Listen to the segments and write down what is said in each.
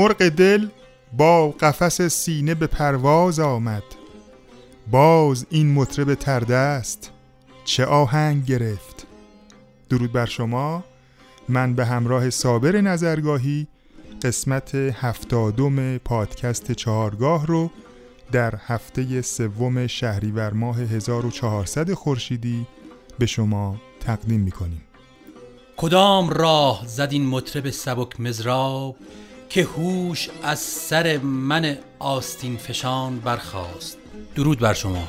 مرغ دل با قفس سینه به پرواز آمد. باز این مطرب تردست چه آهنگ گرفت؟ درود بر شما. من به همراه صابر نظرگاهی قسمت هفتادم پادکست چهارگاه رو در هفته سوم شهریور ماه 1400 خورشیدی به شما تقدیم می‌کنیم. کدام راه زد این مطرب سبک مزراب که هوش از سر من آستین فشان برخاست. درود بر شما.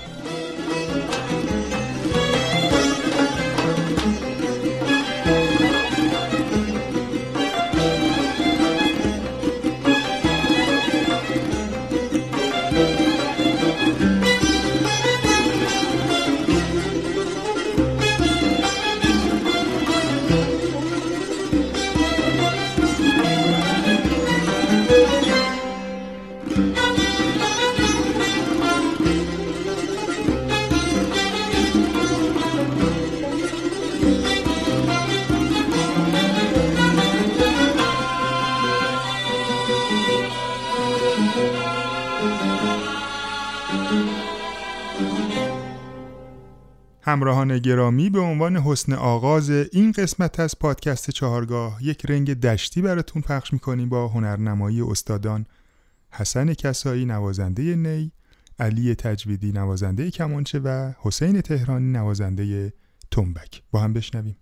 همراهان گرامی به عنوان حسن آغاز این قسمت از پادکست چهارگاه یک رنگ دشتی براتون پخش می‌کنیم با هنرنمایی استادان حسن کسایی نوازنده نی علی تجویدی نوازنده کمانچه و حسین تهرانی نوازنده تنبک. با هم بشنویم.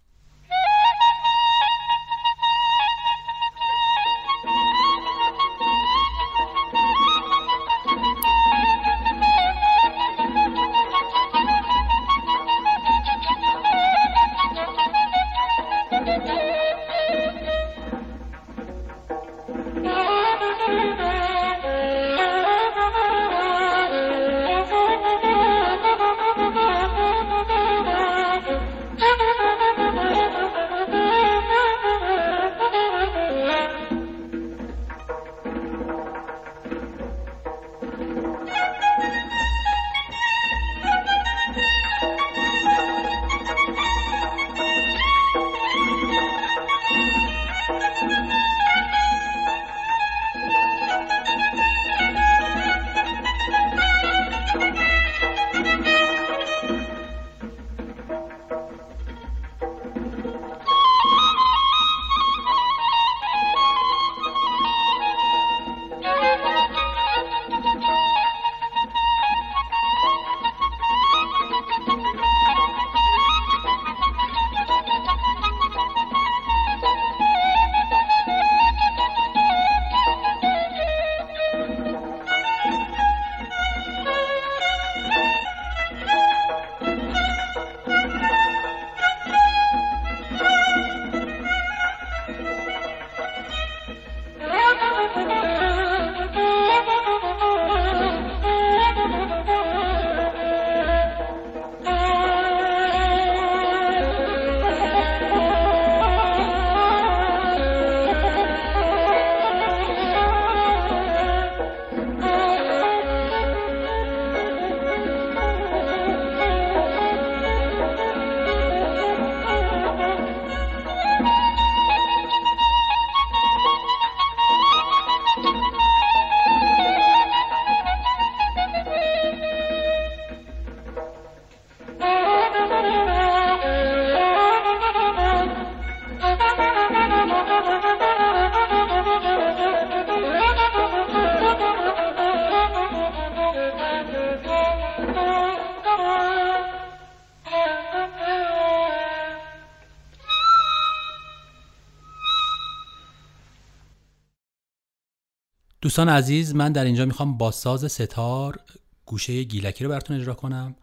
دوستان عزیز من در اینجا می‌خوام با ساز ستار گوشه گیلکی رو براتون اجرا کنم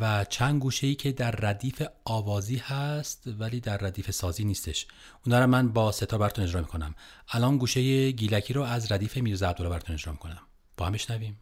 و چند گوشه ای که در ردیف آوازی هست ولی در ردیف سازی نیستش. اونا رو من با ستار براتون اجرا می‌کنم. الان گوشه گیلکی رو از ردیف میرزا عبدالله براتون اجرا می‌کنم. با هم بشنویم.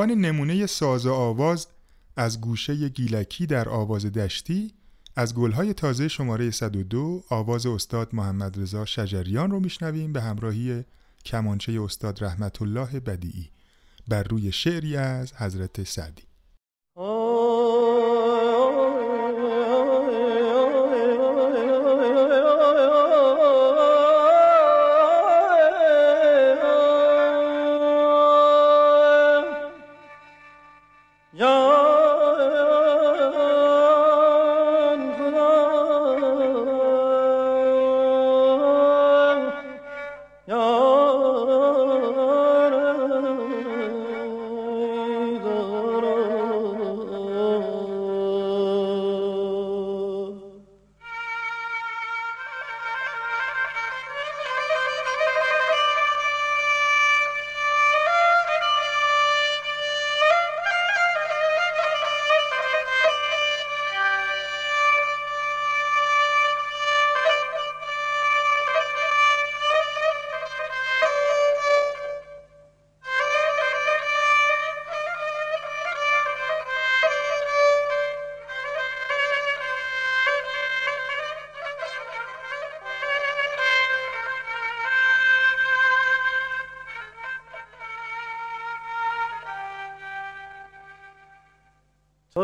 عنوان نمونه ساز و آواز از گوشه گیلکی در آواز دشتی از گلهای تازه شماره 102 آواز استاد محمد رضا شجریان رو میشنویم به همراهی کمانچه استاد رحمت الله بدیعی. بر روی شعری از حضرت سعدی.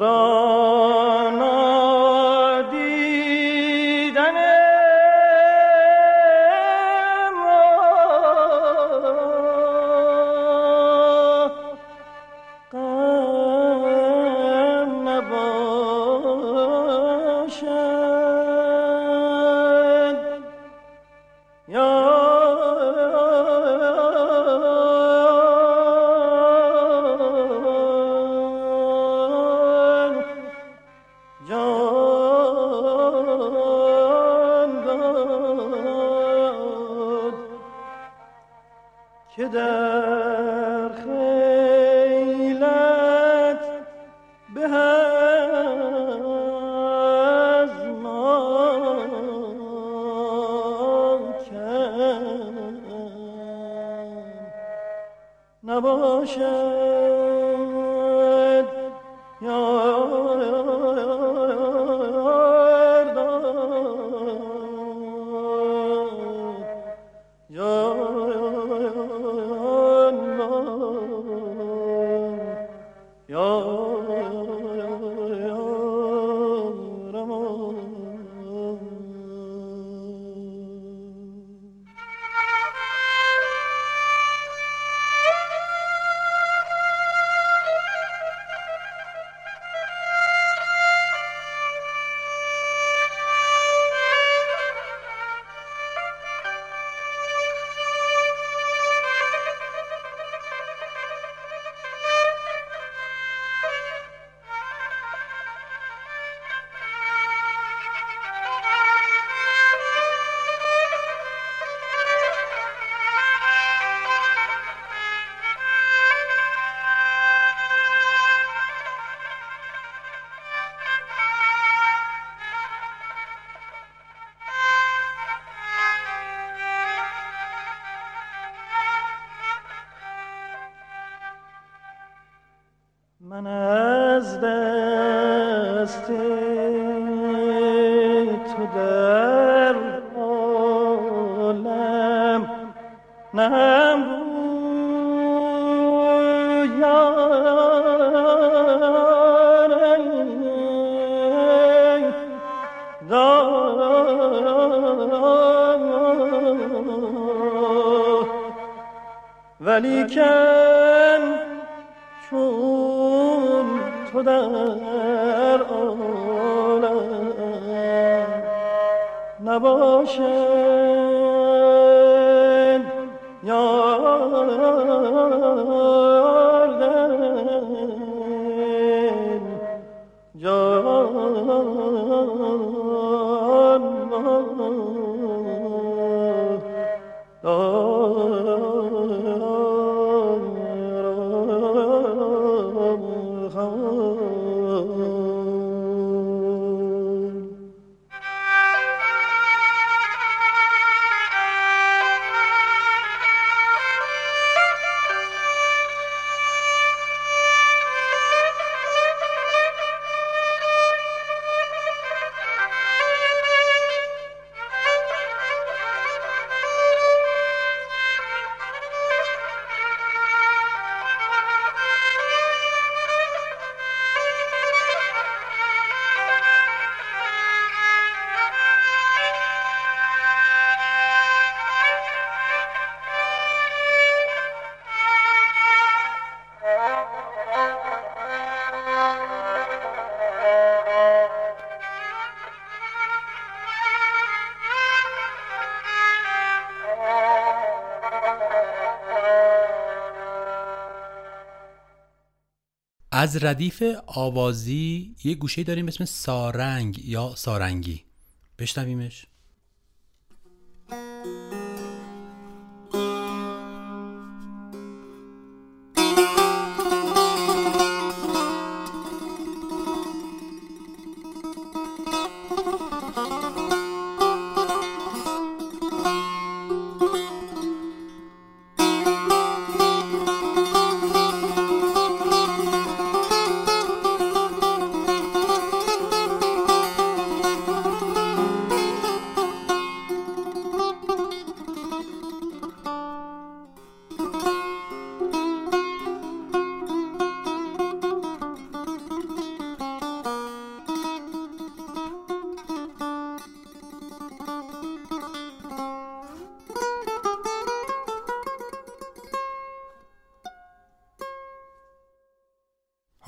تو که ولیکن چون تو در عالم نباشد. از ردیف آوازی یه گوشه داریم اسم سارنگ یا سارنگی. بشنویمش.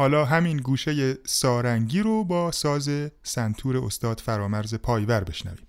حالا همین گوشه سارنگی رو با ساز سنتور استاد فرامرز پایور بشنویم.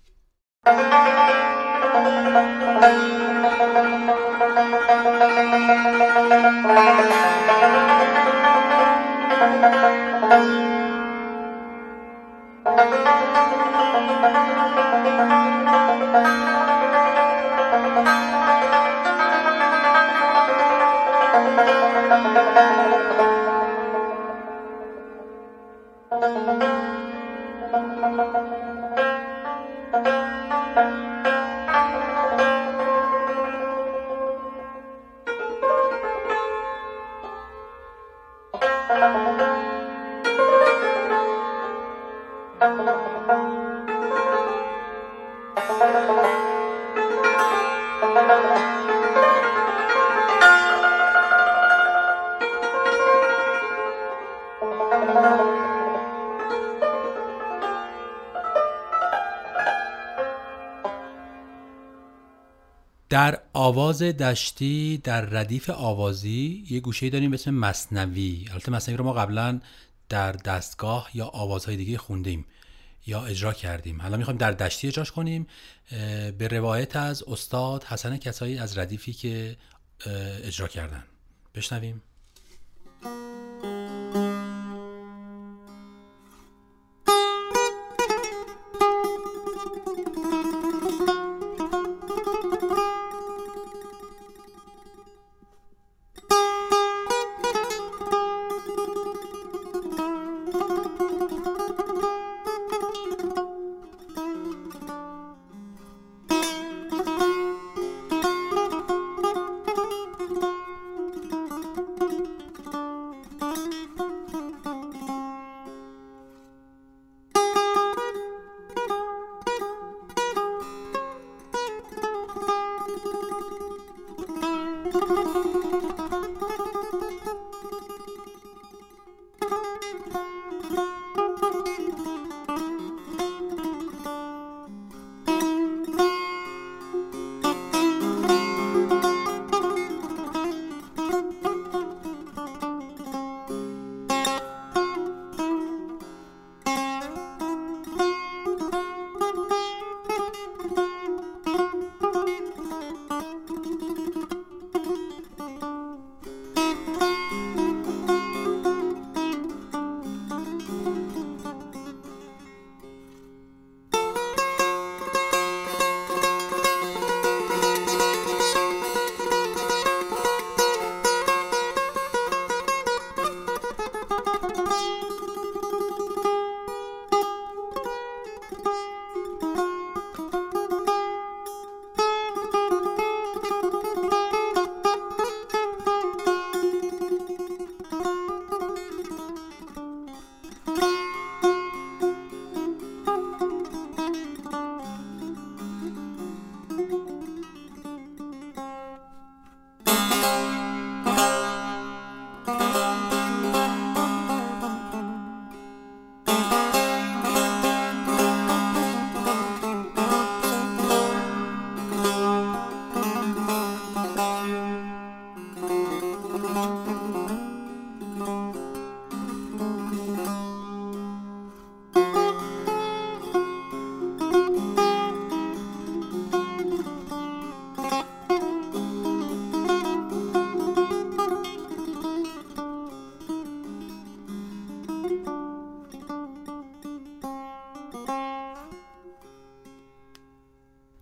در آواز دشتی در ردیف آوازی یه گوشه داریم به اسم مصنوی. البته مصنوی رو ما قبلا در دستگاه یا آوازهای دیگه خوندیم یا اجرا کردیم. حالا می‌خوایم در دشتی اجراش کنیم. به روایت از استاد حسن کسایی از ردیفی که اجرا کردن. بشنویم.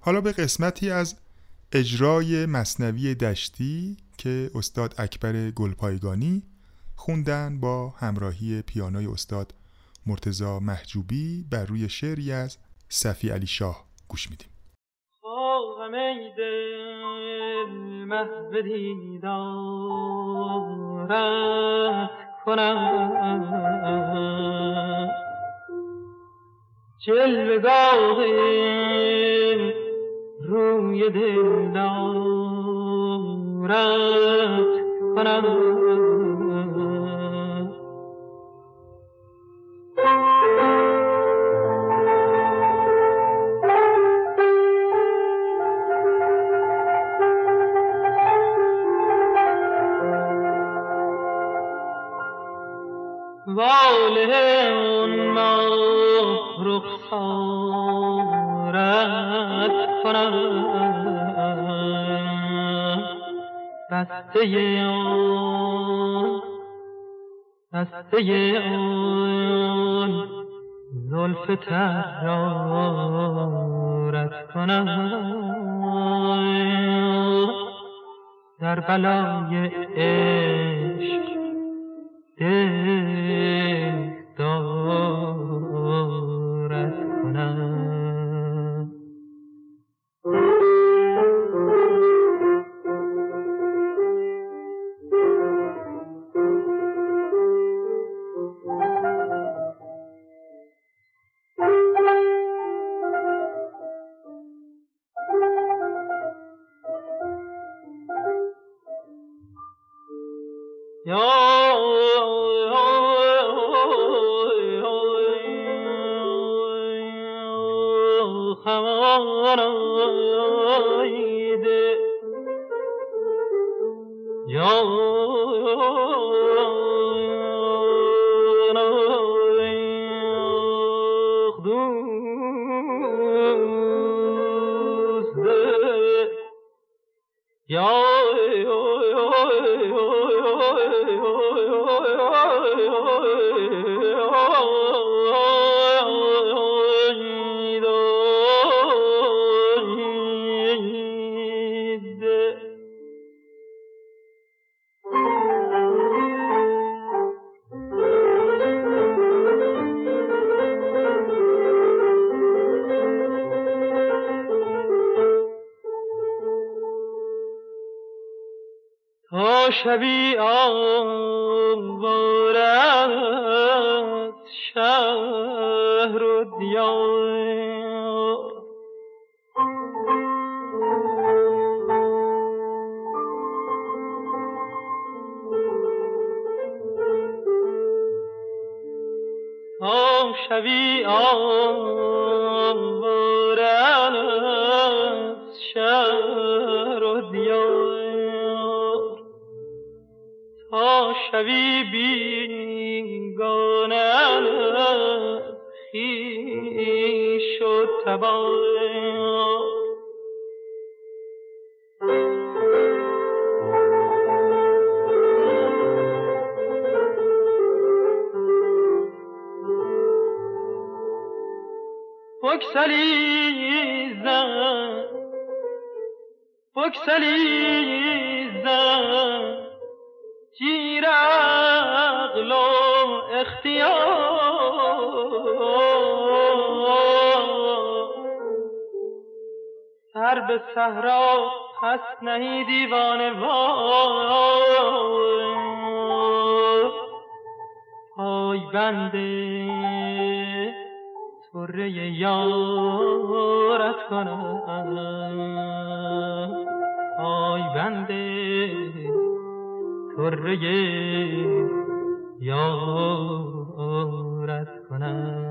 حالا به قسمتی از اجرای مصنوی دشتی که استاد اکبر گلپایگانی خوندن با همراهی پیانوی استاد مرتزا محجوبی بر روی شعری از صفی علی شاه گوش میدیم. خواهم ای دل محو دیدارت کنم. جلوگاه روی دل دارت کنم بسته آن بسته آن زلف ترارت کنم در بلای شبی آوار از شهر و دیار و تبار سر به صحرا پس نهی دیوانه وای. پای بنده طره یارت کنم. پای بنده طره یارت کنم.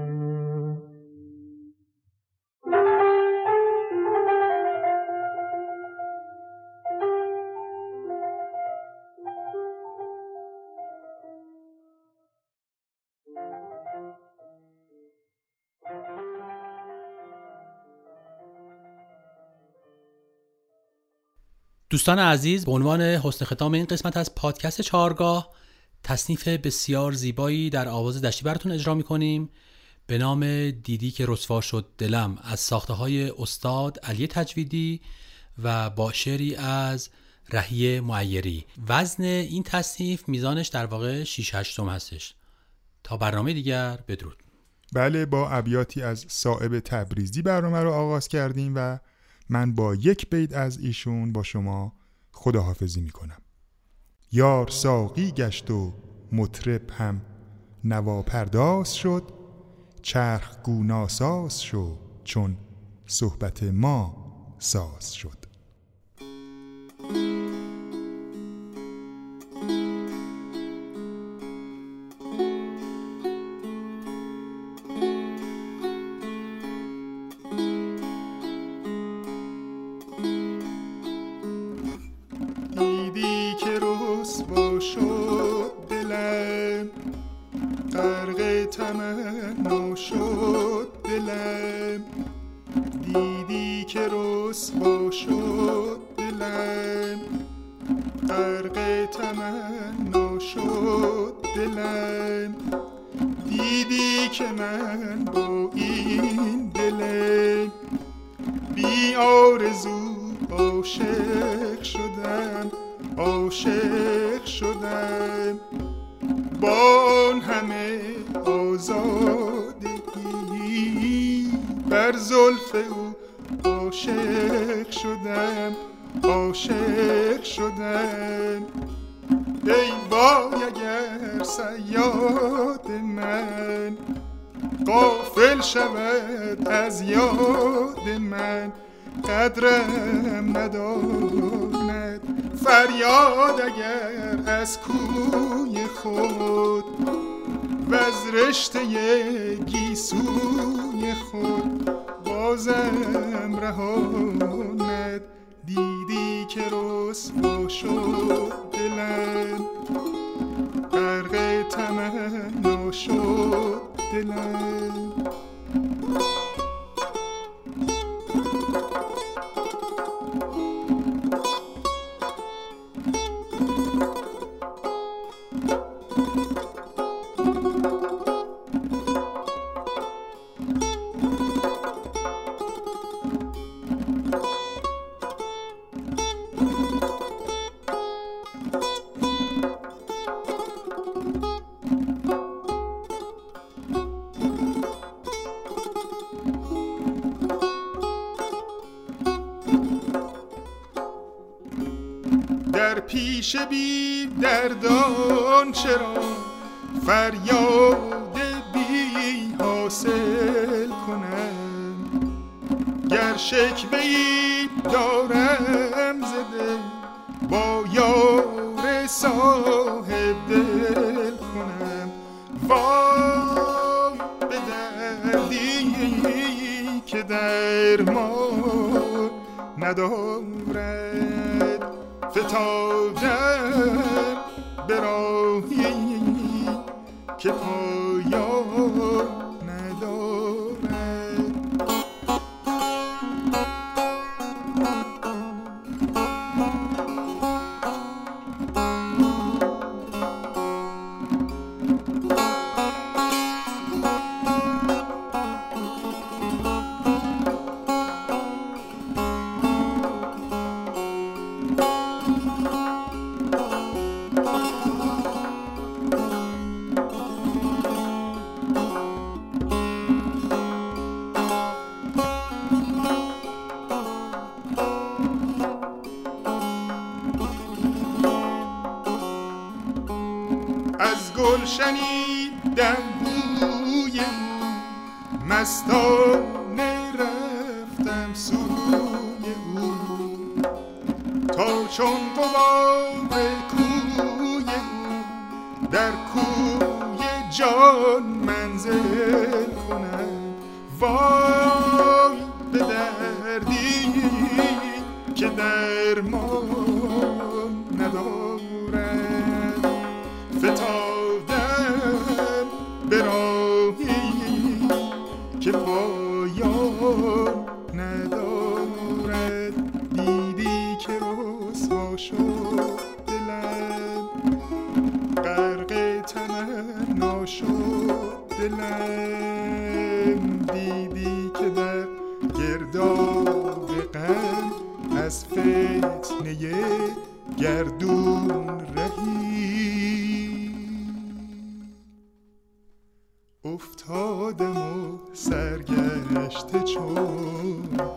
دوستان عزیز به عنوان حسن ختام این قسمت از پادکست چهارگاه تصنیف بسیار زیبایی در آواز دشتی براتون اجرا می‌کنیم. به نام دیدی که رسوا شد دلم از ساخته های استاد علی تجویدی و با شعری از رهی معیری. وزن این تصنیف میزانش در واقع 6 8 هستش. تا برنامه دیگر بدرود. بله با ابیاتی از صاحب تبریزی برنامه رو آغاز کردیم و من با یک بیت از ایشون با شما خداحافظی می‌کنم. یار ساقی گشت و مطرب هم نواپرداز شد چرخ گوناساز شد چون صحبت ما ساز شد. آرزو عاشق شدم عاشق شدم. با همه آزادگی بر زلف او عاشق شدم عاشق شدم. ای وای اگر سیاد من قافل شود از یاد من. قدرم نداند فریاد اگر از کوی خود و از رشته گیسوی خود بازم رهاند دیدی که رسوا شد دلم غرق تمنا شد دلم پیش بی دردان چرا؟ فریاد بی حاصل کنم. گر شکوه ای دارم زده با یار صاحب دل کنم. وای به دردی که درمان ندارد. فتادم به راهی که پایان شنیدم بوی او. مستانه رفتم سوی او. تا چون قبار کوی او در کوی جان منزل کنم. وای از فتنه گردون رهی. افتادم و سرگشته چون